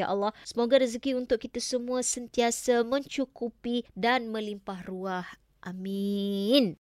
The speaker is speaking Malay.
Ya Allah, semoga rezeki untuk kita semua sentiasa mencukupi dan melimpah ruah. Amin.